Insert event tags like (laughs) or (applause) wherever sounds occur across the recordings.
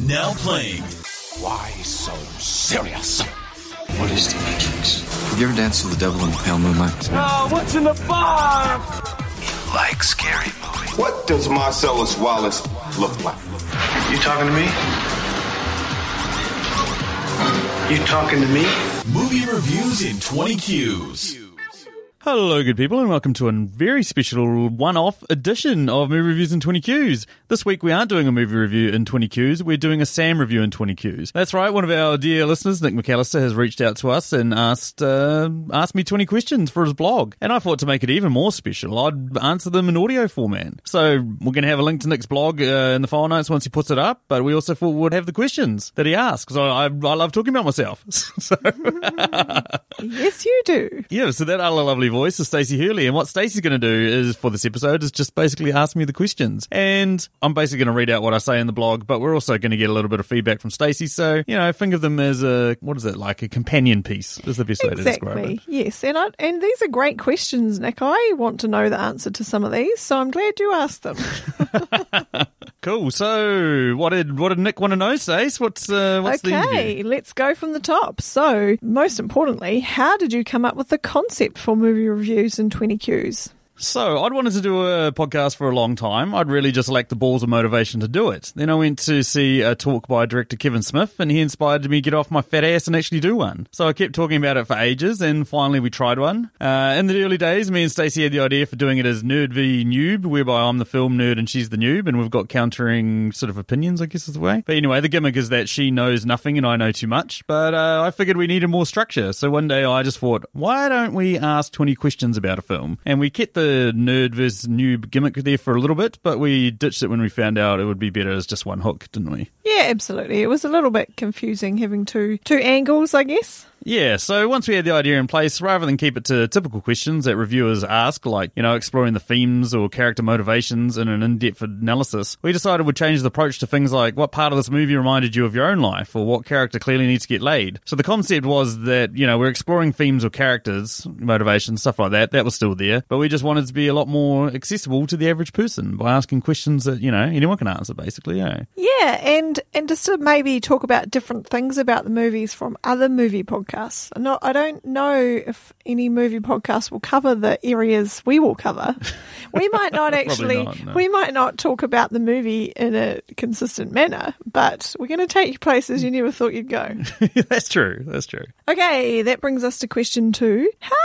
Now playing. Why so serious? What is the Matrix? Have you ever danced with the devil in the pale moonlight? Oh, what's in the bar? You like scary movies. What does Marcellus Wallace look like? You talking to me? You talking to me? Movie reviews in 20 Qs. Hello, good people, and welcome to a very special one off edition of Movie Reviews in 20 Qs. This week we aren't doing a movie review in 20 Qs, we're doing a Sam review in 20 Qs. That's right, one of our dear listeners, Nick McAllister, has reached out to us and asked, uh, asked me 20 questions for his blog. And I thought to make it even more special, I'd answer them in audio format. So we're going to have a link to Nick's blog uh, in the file notes once he puts it up, but we also thought we'd have the questions that he asks. So I, I love talking about myself. (laughs) so. (laughs) Yes, you do. Yeah, so that other lovely voice is Stacey Hurley, and what Stacey's going to do is for this episode is just basically ask me the questions, and I'm basically going to read out what I say in the blog, but we're also going to get a little bit of feedback from Stacey. So you know, think of them as a what is it like a companion piece? Is the best way to describe Exactly. it. Yes, and I, and these are great questions, Nick. I want to know the answer to some of these, so I'm glad you asked them. (laughs) (laughs) Cool. So what did what did Nick want to know, Stace? What's uh, what's okay, let's go from the top. So, most importantly, how did you come up with the concept for movie reviews and 20 Qs? So I'd wanted to do a podcast for a long time. I'd really just lacked the balls of motivation to do it. Then I went to see a talk by director Kevin Smith, and he inspired me to get off my fat ass and actually do one. So I kept talking about it for ages, and finally we tried one. Uh, in the early days, me and Stacey had the idea for doing it as nerd v noob, whereby I'm the film nerd and she's the noob, and we've got countering sort of opinions, I guess is the way. But anyway, the gimmick is that she knows nothing and I know too much. But uh, I figured we needed more structure. So one day I just thought, why don't we ask 20 questions about a film? And we kept the nerd versus noob gimmick there for a little bit, but we ditched it when we found out it would be better as just one hook, didn't we? Yeah, absolutely. It was a little bit confusing having two two angles, I guess. Yeah, so once we had the idea in place, rather than keep it to typical questions that reviewers ask, like, you know, exploring the themes or character motivations in an in depth analysis, we decided we'd change the approach to things like what part of this movie reminded you of your own life or what character clearly needs to get laid. So the concept was that, you know, we're exploring themes or characters, motivations, stuff like that. That was still there, but we just wanted to be a lot more accessible to the average person by asking questions that, you know, anyone can answer, basically, yeah. Yeah, and and just to maybe talk about different things about the movies from other movie podcasts. No, I don't know if any movie podcast will cover the areas we will cover. (laughs) We might not actually. not, no. We might not talk about the movie in a consistent manner, but we're going to take you places you never thought you'd go. (laughs) That's true. That's true. Okay, that brings us to question two. How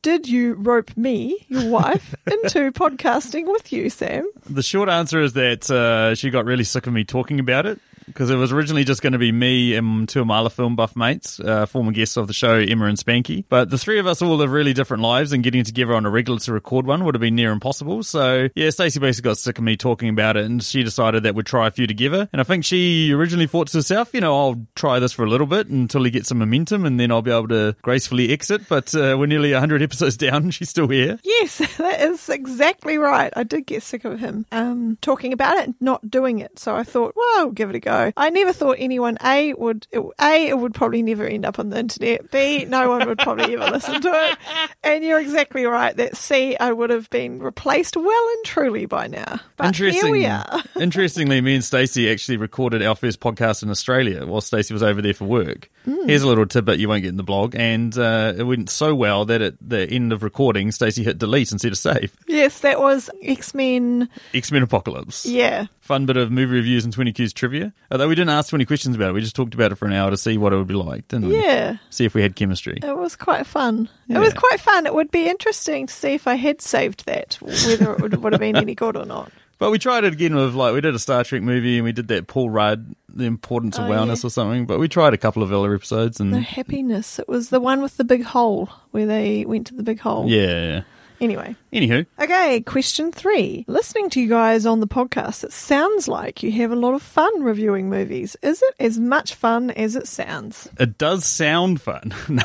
did you rope me, your wife, (laughs) into podcasting with you, Sam? The short answer is that uh, she got really sick of me talking about it because it was originally just going to be me and two of my other film buff mates, uh, former guests of the show, Emma and Spanky. But the three of us all live really different lives, and getting together on a regular to record one would have been near impossible. So yeah, Stacey basically got sick of me talking about it, and she decided that we'd try a few together. And I think she originally thought to herself, you know, I'll try this for a little bit until he gets some momentum, and then I'll be able to gracefully exit. But uh, we're nearly 100 (laughs) episodes down, and she's still here. Yes, (laughs) that is exactly right. I did get sick of him um, talking about it and not doing it. So I thought, well, I'll give it a go. I never thought anyone A would it, A it would probably never end up on the internet. B no one would probably ever (laughs) listen to it. And you're exactly right. That C I would have been replaced well and truly by now. But here we are. (laughs) Interestingly, me and Stacey actually recorded our first podcast in Australia while Stacey was over there for work. Here's a little tidbit you won't get in the blog, and uh, it went so well that at the end of recording, Stacey hit delete instead of save. Yes, that was X Men. X Men Apocalypse. Yeah. Fun bit of movie reviews and 20 Qs trivia. Uh, Although we didn't ask 20 questions about it, we just talked about it for an hour to see what it would be like, didn't we? Yeah. See if we had chemistry. It was quite fun. It was quite fun. It would be interesting to see if I had saved that, whether it would, would have been any good or not. (laughs) But we tried it again with like we did a Star Trek movie and we did that Paul Rudd, the importance of Oh, wellness yeah. or something. But we tried a couple of other episodes and The happiness. It was the one with the big hole where they went to the big hole. yeah, yeah. Anyway. Anywho, Okay, question three. Listening to you guys on the podcast, it sounds like you have a lot of fun reviewing movies. Is it as much fun as it sounds? it does sound fun. (laughs)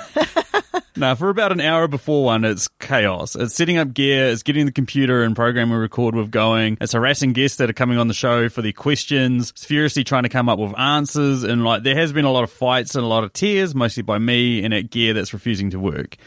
Now, for about an hour before one, it's chaos. It's setting up gear, it's getting the computer and program we record with going, it's harassing guests that are coming on the show for their questions, it's furiously trying to come up with answers, and like there has been a lot of fights and a lot of tears, mostly by me and at gear that's refusing to work.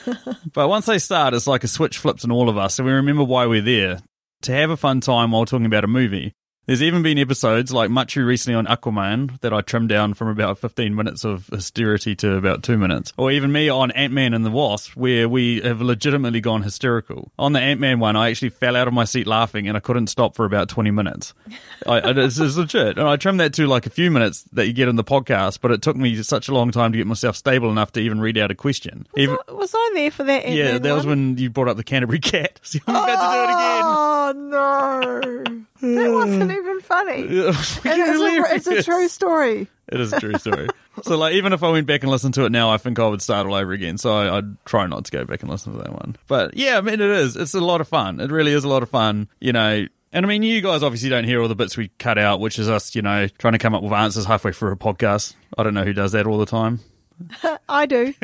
(laughs) but once they start, it's like a switch flips in all of us, and we remember why we're there to have a fun time while talking about a movie. There's even been episodes like Machu recently on Aquaman that I trimmed down from about 15 minutes of hysterity to about two minutes. Or even me on Ant Man and the Wasp, where we have legitimately gone hysterical. On the Ant Man one, I actually fell out of my seat laughing and I couldn't stop for about 20 minutes. (laughs) I, I, it's, it's legit. And I trimmed that to like a few minutes that you get in the podcast, but it took me such a long time to get myself stable enough to even read out a question. Even, Was I- was I there for that? yeah, Ant-Man that was when you brought up the Canterbury (laughs) cat. So (laughs) I'm about to do it again. Oh no, that wasn't hmm. even funny. (laughs) It was And it's, a, it's a true story. It is a true story. so, like, even if I went back and listened to it now, I think I would start all over again. So, I, I'd try not to go back and listen to that one. But yeah, I mean, it is. It's a lot of fun. It really is a lot of fun. You know. And I mean, you guys obviously don't hear all the bits we cut out, which is us, you know, trying to come up with answers halfway through a podcast. I don't know who does that all the time. (laughs) I do.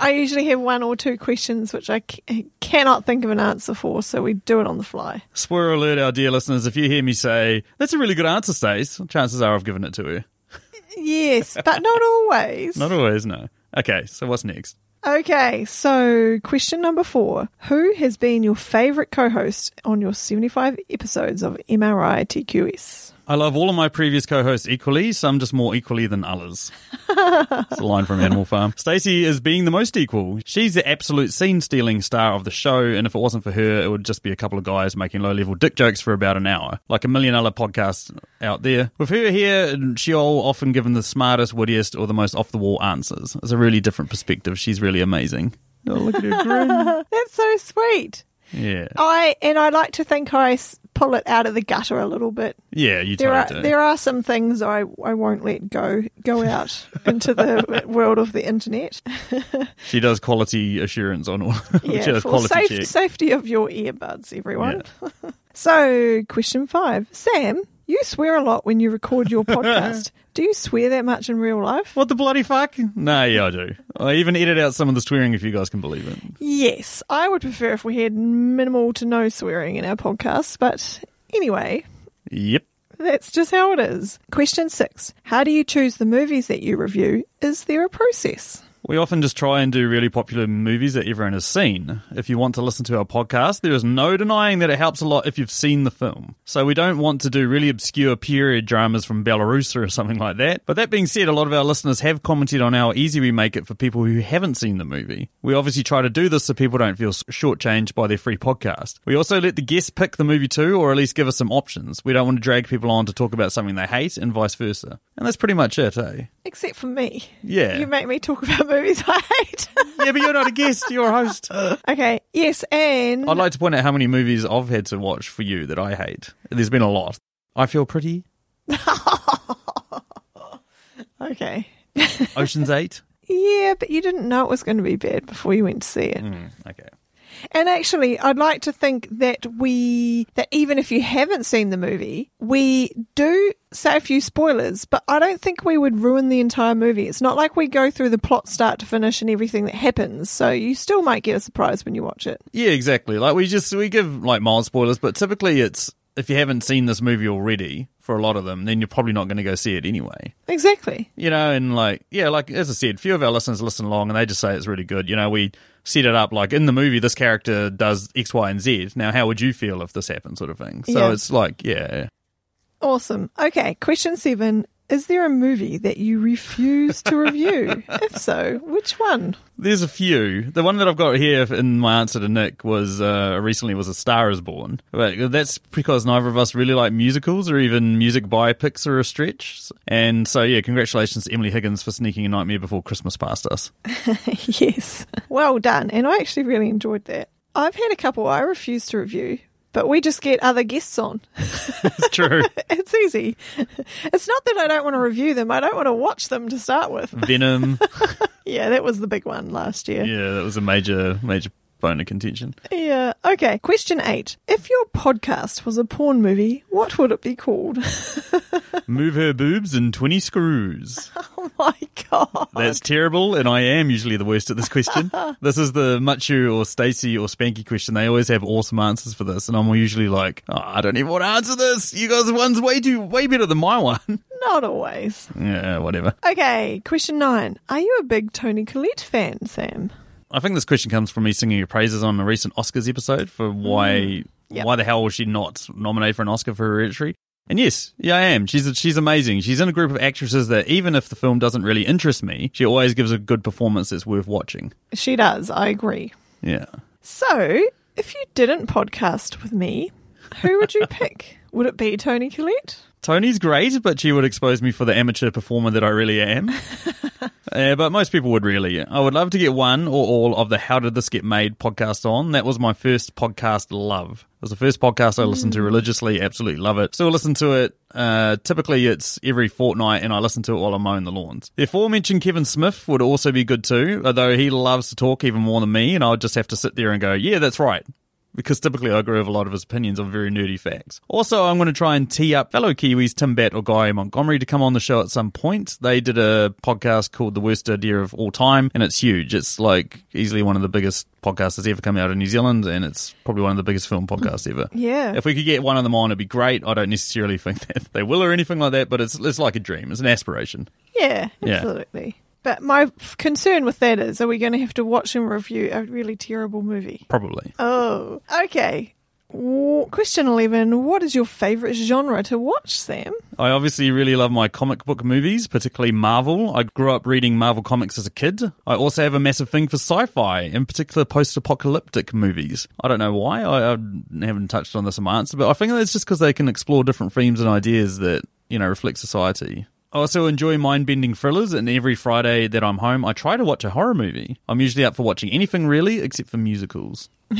I usually have one or two questions which I c- cannot think of an answer for, so we do it on the fly. Spoiler alert, our dear listeners, if you hear me say, that's a really good answer, Stace, chances are I've given it to her. Yes, but not (laughs) always. Not always, no. Okay, so what's next? Okay, so question number four. Who has been your favourite co host on your 75 episodes of MRI TQS? I love all of my previous co-hosts equally, some just more equally than others. (laughs) It's a line from Animal Farm. Stacey is being the most equal. She's the absolute scene-stealing star of the show, and if it wasn't for her, it would just be a couple of guys making low-level dick jokes for about an hour, like a million other podcasts out there. With her here, she'll often given the smartest, wittiest, or the most off-the-wall answers. It's a really different perspective. She's really amazing. Oh, look at her grin. (laughs) That's so sweet. Yeah, I and I like to think I pull it out of the gutter a little bit. yeah, you There are do. there are some things I, I won't let go go out into the (laughs) world of the internet. She does quality assurance on all. (laughs) she Yeah, does for quality safe, safety of your earbuds, everyone. (laughs) so, question five, Sam, you swear a lot when you record your (laughs) podcast. Do you swear that much in real life? What the bloody fuck? No, yeah, I do. I even edit out some of the swearing if you guys can believe it. Yes, I would prefer if we had minimal to no swearing in our podcast, but anyway, Yep. that's just how it is. Question six How do you choose the movies that you review? Is there a process? We often just try and do really popular movies that everyone has seen. If you want to listen to our podcast, there is no denying that it helps a lot if you've seen the film. So we don't want to do really obscure period dramas from Belarus or (laughs) something like that. But that being said, a lot of our listeners have commented on how easy we make it for people who haven't seen the movie. We obviously try to do this so people don't feel shortchanged by their free podcast. We also let the guests pick the movie too, or at least give us some options. We don't want to drag people on to talk about something they hate and vice versa. And that's pretty much it, eh? Except for me. Yeah. You make me talk about movies (laughs) I hate. Yeah, but you're not a guest, you're a host. okay, yes, and. I'd like to point out how many movies I've had to watch for you that I hate. There's been a lot. I Feel Pretty, (laughs) okay. Ocean's 8. Yeah, but you didn't know it was going to be bad before you went to see it. Mm, okay. And actually, I'd like to think that we, that even if you haven't seen the movie, we do say a few spoilers, but I don't think we would ruin the entire movie. It's not like we go through the plot start to finish and everything that happens, so you still might get a surprise when you watch it. Yeah, exactly. Like we just we give like mild spoilers, but typically it's if you haven't seen this movie already for a lot of them, then you're probably not going to go see it anyway. Exactly. You know, and like yeah, like as I said, few of our listeners listen along and they just say it's really good. You know, we set it up like in the movie this character does X, Y, and Z. Now how would you feel if this happened sort of thing. So Yeah. it's like, yeah. Awesome. Okay, question seven. Is there a movie that you refuse to review? (laughs) if so, which one? There's a few. The one that I've got here in my answer to Nick was uh, recently was A Star Is Born. But that's because neither of us really like musicals or even music biopics are a stretch. And so yeah, congratulations to Emily Higgins for sneaking a Nightmare Before Christmas past us. (laughs) yes. Well done. And I actually really enjoyed that. I've had a couple I refuse to review, but we just get other guests on. It's true. (laughs) It's easy. It's not that I don't want to review them, I don't want to watch them to start with. Venom. (laughs) Yeah, that was the big one last year. Yeah, that was a major major bone of contention. Yeah. Okay. Question eight. If your podcast was a porn movie, what would it be called? (laughs) Move her boobs and 20 screws. My God. That's terrible, and I am usually the worst at this question. (laughs) this is the Machu or Stacy or Spanky question. They always have awesome answers for this, and I'm usually like, oh, I don't even want to answer this. You guys' one's way too way better than my one. (laughs) Not always. yeah, whatever. Okay. Question nine. Are you a big Toni Collette fan, Sam? I think this question comes from me singing your praises on a recent Oscars episode for why mm, Yep. why the hell was she not nominated for an Oscar for Hereditary. And yes, yeah, I am. She's she's amazing. She's in a group of actresses that even if the film doesn't really interest me, she always gives a good performance that's worth watching. She does. I agree. Yeah. So, if you didn't podcast with me, who would you (laughs) pick? Would it be Toni Collette? Toni's great, but she would expose me for the amateur performer that I really am. (laughs) uh, but most people would really. I would love to get one or all of the How Did This Get Made podcast on. That was my first podcast love. It was the first podcast I listened to religiously. Absolutely love it. Still listen to it. Uh, typically, it's every fortnight, and I listen to it while I'm mowing the lawns. The aforementioned Kevin Smith would also be good too, although he loves to talk even more than me, and I would just have to sit there and go, yeah, that's right because typically I agree with a lot of his opinions on very nerdy facts. Also, I'm going to try and tee up fellow Kiwis Tim Batt or Guy Montgomery to come on the show at some point. They did a podcast called The Worst Idea of All Time, and it's huge. It's like easily one of the biggest podcasts that's ever come out of New Zealand, and it's probably one of the biggest film podcasts ever. (laughs) Yeah. If we could get one of them on, it'd be great. I don't necessarily (laughs) think that they will or anything like that, but it's it's like a dream. It's an aspiration. Yeah, Yeah. But my concern with that is, are we going to have to watch and review a really terrible movie? Probably. Oh, okay. Question 11. What is your favourite genre to watch, Sam? I obviously really love my comic book movies, particularly Marvel. I grew up reading Marvel comics as a kid. I also have a massive thing for sci-fi, in particular post-apocalyptic movies. I don't know why. I, I haven't touched on this in my answer, but I think it's just because they can explore different themes and ideas that you know reflect society. I also enjoy mind-bending thrillers, and every Friday that I'm home, I try to watch a horror movie. I'm usually up for watching anything really, except for musicals. (laughs)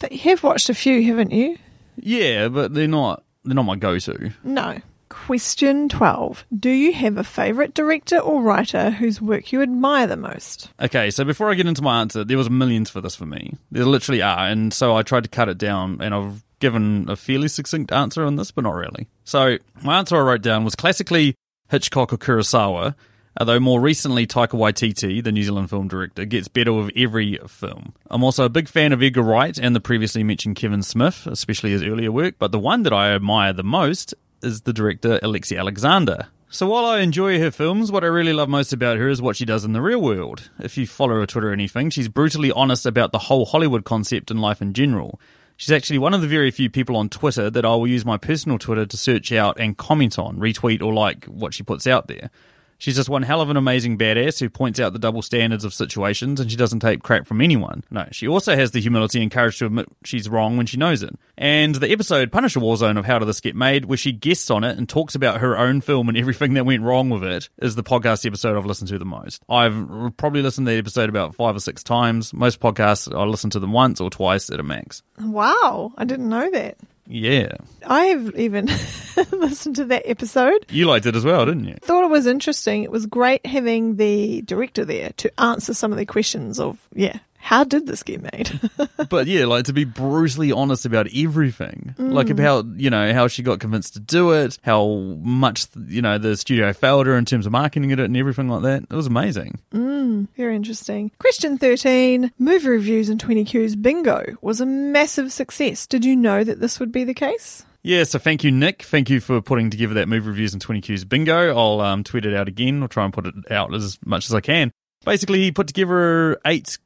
But you have watched a few, haven't you? Yeah, but they're not they're not my go-to. No. Question 12. Do you have a favourite director or writer whose work you admire the most? Okay, so before I get into my answer, there was millions for this for me. There literally are, and so I tried to cut it down, and I've given a fairly succinct answer on this, but not really. So my answer I wrote down was classically Hitchcock or Kurosawa, although more recently Taika Waititi, the New Zealand film director, gets better with every film. I'm also a big fan of Edgar Wright and the previously mentioned Kevin Smith, especially his earlier work, but the one that I admire the most is the director Lexi Alexander. So while I enjoy her films, what I really love most about her is what she does in the real world. If you follow her Twitter or anything, she's brutally honest about the whole Hollywood concept and life in general. She's actually one of the very few people on Twitter that I will use my personal Twitter to search out and comment on, retweet, or like what she puts out there. She's just one hell of an amazing badass who points out the double standards of situations and she doesn't take crap from anyone. No, she also has the humility and courage to admit she's wrong when she knows it. And the episode Punisher Warzone of How Did This Get Made, where she guests on it and talks about her own film and everything that went wrong with it, is the podcast episode I've listened to the most. I've probably listened to the episode about five or six times. Most podcasts, I listen to them once or twice at a max. Wow, I didn't know that. Yeah. I've even (laughs) listened to that episode. You liked it as well, didn't you? Thought it was interesting. It was great having the director there to answer some of the questions of, yeah, how did this get made? (laughs) but yeah, like to be brutally honest about everything, like about you know how she got convinced to do it, how much you know the studio failed her in terms of marketing it and everything like that. It was amazing. Very interesting. Question 13. Movie reviews and 20 Qs bingo was a massive success. Did you know that this would be the case? Yeah, so thank you, Nick. Thank you for putting together that movie reviews and 20 Qs bingo. I'll um, tweet it out again. I'll try and put it out as much as I can. Basically, he put together eight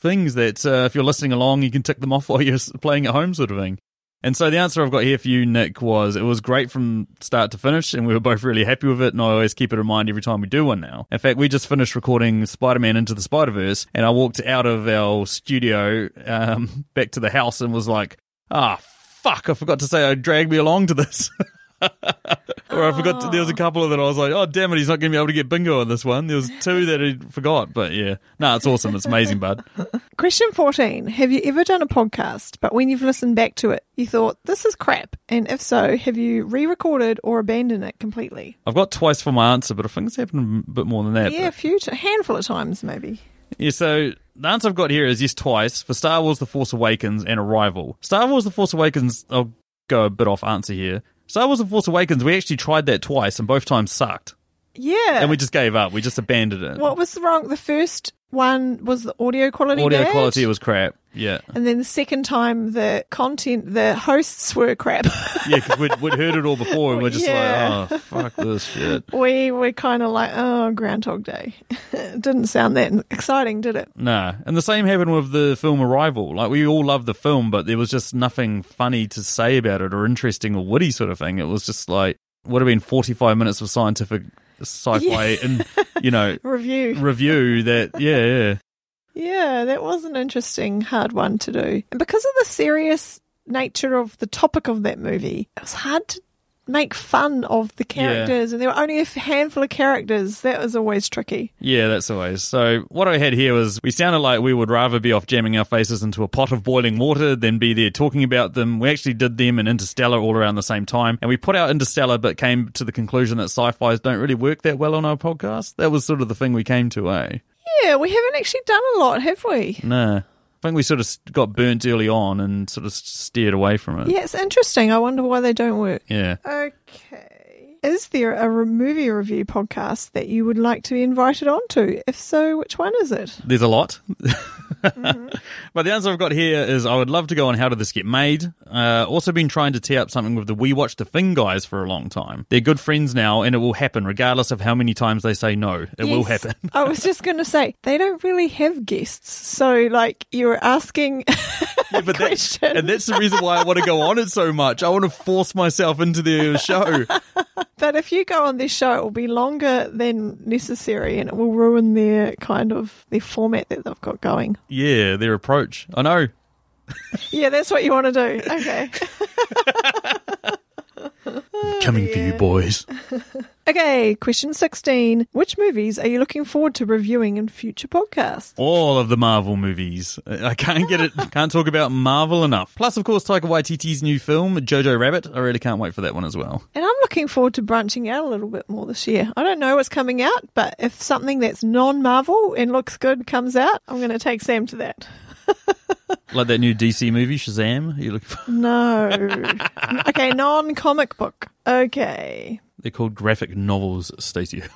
things that uh, if you're listening along, you can tick them off while you're playing at home, sort of thing. And so the answer I've got here for you, Nick, was it was great from start to finish, and we were both really happy with it. And I always keep it in mind every time we do one now. In fact, we just finished recording Spider Man Into the Spider Verse, and I walked out of our studio um, (laughs) back to the house and was like, ah, fuck, I forgot to say I dragged me along to this. (laughs) or I forgot. To, there was a couple of that I was like, "Oh damn it, he's not going to be able to get bingo on this one." There was two that he forgot, but yeah, no, it's awesome. It's amazing, bud. (laughs) Question 14. Have you ever done a podcast, but when you've listened back to it, you thought, this is crap? And if so, have you re recorded or abandoned it completely? I've got twice for my answer, but I think it's happened a bit more than that. Yeah, a few, a handful of times maybe. Yeah, so the answer I've got here is yes, twice for Star Wars: The Force Awakens and Arrival. Star Wars: The Force Awakens. I'll go a bit off answer here. Star Wars: The Force Awakens. We actually tried that twice, and both times sucked, Yeah. and we just gave up. We just abandoned it. what was wrong? The first one was the audio quality. Audio bad, quality was crap. Yeah. And then the second time, the content, the hosts were crap. (laughs) Yeah, because we'd, we'd heard it all before and we're just Yeah. like, oh, fuck this shit. (laughs) we were kind of like, oh, Groundhog Day. (laughs) it didn't sound that exciting, did it? Nah. And the same happened with the film Arrival. Like, we all loved the film, but there was just nothing funny to say about it or interesting or witty sort of thing. It was just like, would have been 45 minutes of scientific sci-fi and, you know, (laughs) Review. review that, yeah, yeah. Yeah, that was an interesting, hard one to do. And because of the serious nature of the topic of that movie, it was hard to make fun of the characters, and there were only a handful of characters. That was always tricky. Yeah, that's always. So what I had here was we sounded like we would rather be off jamming our faces into a pot of boiling water than be there talking about them. We actually did them and Interstellar all around the same time, and we put out Interstellar, but came to the conclusion that sci-fi's don't really work that well on our podcast. That was sort of the thing we came to, eh? Yeah, we haven't actually done a lot, have we? Nah. I think we sort of got burnt early on and sort of steered away from it. Yeah, it's interesting. I wonder why they don't work. Yeah. Okay. Is there a movie review podcast that you would like to be invited onto? If so, which one is it? There's a lot. (laughs) (laughs) But the answer I've got here is I would love to go on How Did This Get Made. Uh, also been trying to tee up something with the We Watch the Thing guys for a long time. They're good friends now and it will happen regardless of how many times they say no. It will happen. I was just going to say, they don't really have guests. So, like, you're asking (laughs) Yeah, but that, and that's the reason why I want to go on it so much. I want to force myself into their show. (laughs) But if you go on this show, it will be longer than necessary and it will ruin their kind of their format that they've got going. Yeah, their approach. I know. Yeah, that's what you want to do. Okay. (laughs) Coming for you, boys. (laughs) Okay, question 16. Which movies are you looking forward to reviewing in future podcasts? All of the Marvel movies. Uh, I can't get it. (laughs) Can't talk about Marvel enough. Plus, of course, Taika Waititi's new film, Jojo Rabbit. I really can't wait for that one as well. And I'm looking forward to branching out a little bit more this year. I don't know what's coming out, but if something that's non Marvel and looks good comes out, I'm going to take Sam to that. (laughs) Like that new DC movie, Shazam. Are you looking for? No. (laughs) okay, non comic book. Okay. They're called graphic novels, Stacey. (laughs)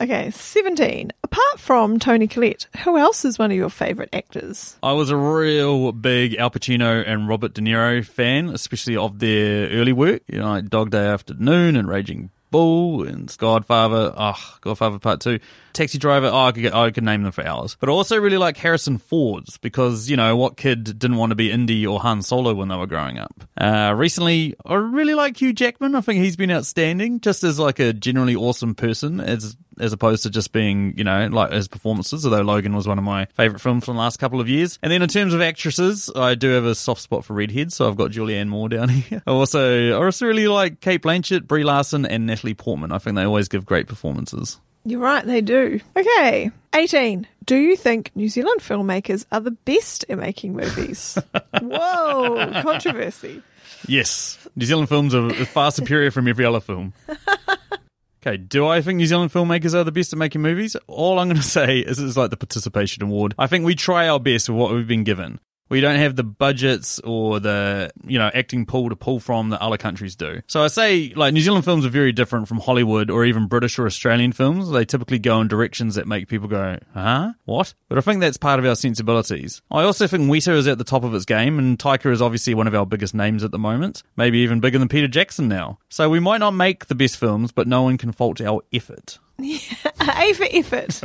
Okay, 17. Apart from Toni Collette, who else is one of your favourite actors? I was a real big Al Pacino and Robert De Niro fan, especially of their early work. You know, like Dog Day Afternoon and Raging Bull and Godfather. Oh, Godfather Part Two, Taxi Driver. Oh, I could get, I could name them for hours. But I also really like Harrison Ford's because you know what kid didn't want to be Indy or Han Solo when they were growing up. Uh, recently, I really like Hugh Jackman. I think he's been outstanding, just as like a generally awesome person as as opposed to just being, you know, like his performances, although Logan was one of my favourite films from the last couple of years. And then in terms of actresses, I do have a soft spot for redheads, so I've got Julianne Moore down (laughs) here. I also, I also really like Cate Blanchett, Brie Larson, and Natalie Portman. I think they always give great performances. You're right, they do. Okay, 18. Do you think New Zealand filmmakers are the best at making movies? (laughs) Whoa, controversy. Yes, New Zealand films are far superior from every other film. (laughs) Okay, do I think New Zealand filmmakers are the best at making movies? All I'm going (laughs) to say is it's like the participation award. I think we try our best with what we've been given. We don't have the budgets or the, you know, acting pool to pull from that other countries do. So I say, like, New Zealand films are very different from Hollywood or even British or Australian films. They typically go in directions that make people go, huh? What? But I think that's part of our sensibilities. I also think Weta is at the top of its game, and Taika is obviously one of our biggest names at the moment. Maybe even bigger than Peter Jackson now. So we might not make the best films, but no one can fault our effort. A for effort,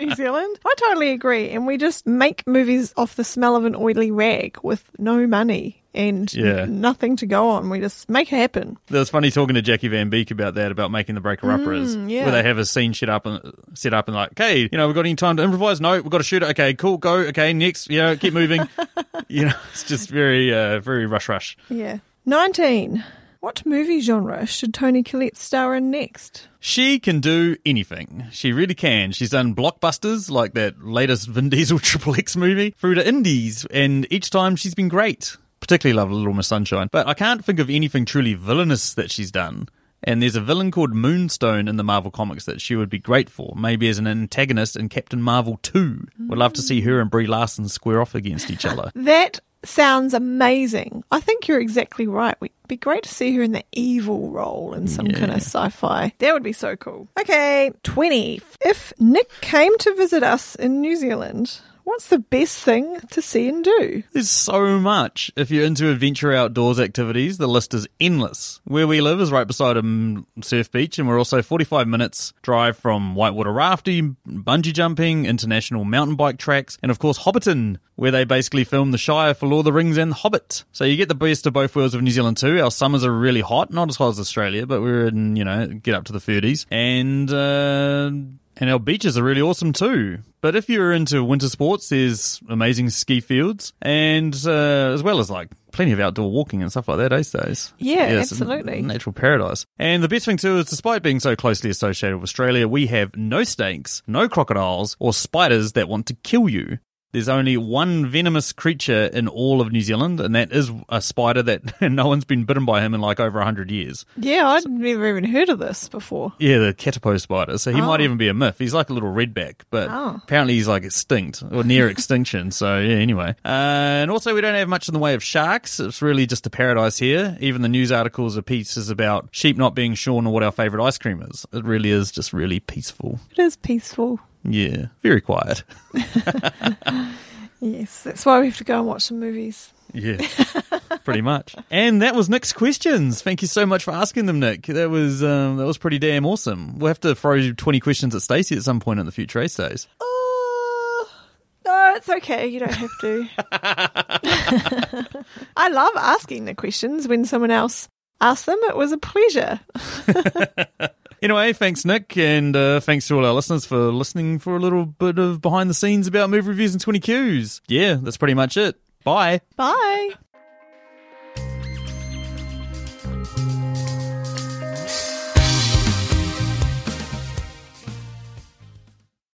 New Zealand. I totally agree. And we just make movies off the smell of an oily rag with no money and Yeah. nothing to go on. We just make it happen. It was funny talking to Jackie Van Beek about that, about making the Breaker Upperers, yeah. where they have a scene set up and set up and like, okay, you know, we've got any time to improvise? No, we've got to shoot it. Okay, cool, go. Okay, next, you know, keep moving. (laughs) you know, it's just very, uh, very rush, rush. Yeah. 19. What movie genre should Toni Collette star in next? She can do anything. She really can. She's done blockbusters like that latest Vin (laughs) Diesel Triple X movie through to indies, and each time she's been great. Particularly love Little Miss Sunshine. But I can't think of anything truly villainous that she's done. And there's a villain called Moonstone in the Marvel comics that she would be great for, maybe as an antagonist in Captain Marvel 2. Would love to see her and Brie Larson square off against each other. (laughs) That sounds amazing. I think you're exactly right. It'd be great to see her in the evil role in some kind of sci-fi. That would be so cool. Okay, 20. If Nick came to visit us in New Zealand, what's the best thing to see and do? There's so much. If you're into adventure outdoors activities, the list is endless. Where we live is right beside a surf beach, and we're also 45 minutes drive from whitewater rafting, bungee jumping, international mountain bike tracks, and of course Hobbiton, where they basically film The Shire for Lord of the Rings and The Hobbit. So you get the best of both worlds of New Zealand too. Our summers are really hot, not as hot as Australia, but we're in, you know, get up to the 30s. And, uh, and our beaches are really awesome too. But if you're into winter sports, there's amazing ski fields, and uh, as well as like plenty of outdoor walking and stuff like that these days. Yeah, it's a absolutely. natural paradise. And the best thing too is, despite being so closely associated with Australia, we have no snakes, no crocodiles, or spiders that want to kill you. There's only one venomous creature in all of New Zealand, and that is a spider that (laughs) no one's been bitten by him in like over 100 years. Yeah, I'd never even heard of this before. Yeah, the Katipo spider. So he Oh. might even be a myth. He's like a little redback, but Oh. apparently he's like extinct or near (laughs) extinction. So yeah, anyway. Uh, and also we don't have much in the way of sharks. It's really just a paradise here. Even the news articles are pieces about sheep not being shorn or what our favourite ice cream is. It really is just really peaceful. It is peaceful. Yeah, very quiet. (laughs) Yes, that's why we have to go and watch some movies. Yeah, pretty much. And that was Nick's questions. Thank you so much for asking them, Nick. That was um, that was pretty damn awesome. We'll have to throw twenty questions at Stacey at some point in the future, eh, Stace? Oh, no, it's okay. You don't have to. (laughs) I love asking the questions when someone else asks them. It was a pleasure. (laughs) Anyway, thanks, Nick, and uh, thanks to all our listeners for listening for a little bit of behind the scenes about movie reviews and 20 Qs. Yeah, that's pretty much it. Bye. Bye.